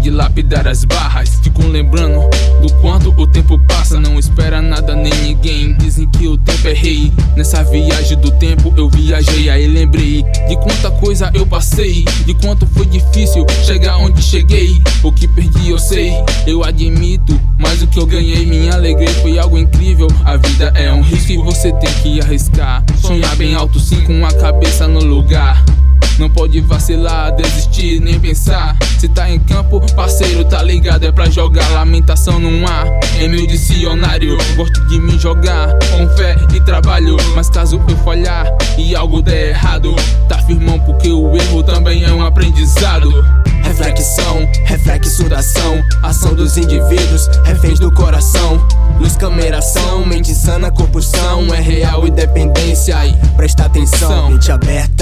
de lapidar as barras. Fico lembrando do quanto o tempo passa. Não espera nada nem ninguém. Dizem que o tempo é rei. Nessa viagem do tempo eu viajei. Aí lembrei de quanta coisa eu passei. De quanto foi difícil chegar onde cheguei. O que perdi eu sei, eu admito. Mas o que eu ganhei, me alegrei, foi algo incrível. A vida é um risco e você tem que arriscar. Sonhar bem alto, sim, com a cabeça no lugar. Não pode vacilar, desistir, nem pensar. Se tá em campo, parceiro, tá ligado? É pra jogar lamentação no ar. Em meu dicionário, gosto de me jogar com fé e trabalho. Mas caso eu falhar e algo der errado, tá firmão porque o erro também é um aprendizado. Reflexão, reflexo da ação, ação dos indivíduos, reféns do coração. Luz, cameração, mente insana, corpo são, é real independência e presta atenção. Mente aberta,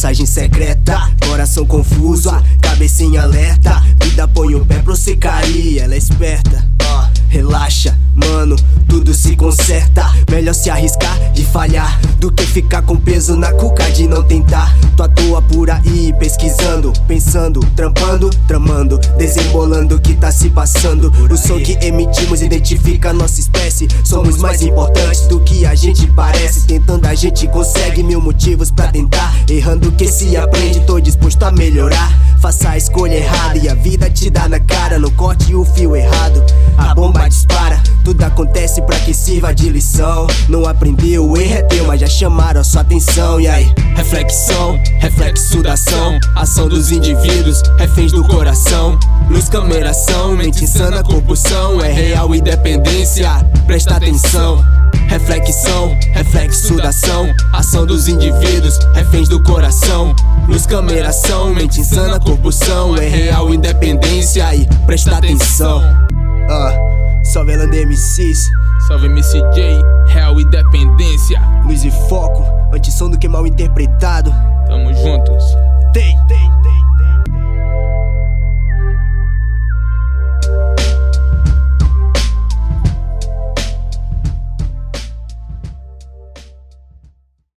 passagem secreta, coração confuso, cabeça em alerta. Vida põe o pé pra você cair, ela é esperta. relaxa, mano, tudo se conserta. Melhor se arriscar de falhar do que ficar com peso na cuca de não tentar. Tu pesquisando, pensando, trampando, tramando, desembolando o que tá se passando. O som que emitimos identifica nossa espécie. Somos mais importantes do que a gente parece. Tentando a gente consegue mil motivos pra tentar. Errando que se aprende, tô disposto a melhorar. Faça a escolha errada e a vida te dá na cara. Não corte o fio errado, sirva de lição. Não aprendeu, o erro é teu, mas já chamaram a sua atenção. E aí? Reflexão, reflexo da ação. Ação dos indivíduos, reféns do coração. Luz, cameração, mente insana, compulsão. É real independência, presta atenção. Reflexão, reflexo da ação, ação dos indivíduos, reféns do coração. Luz, cameração, mente insana, compulsão. É real independência e presta atenção. Ah, salve Elander MCs. Salve MCJ, real independência. Luz e foco, antes som do que mal interpretado. Tamo juntos. Tem, tem, tem.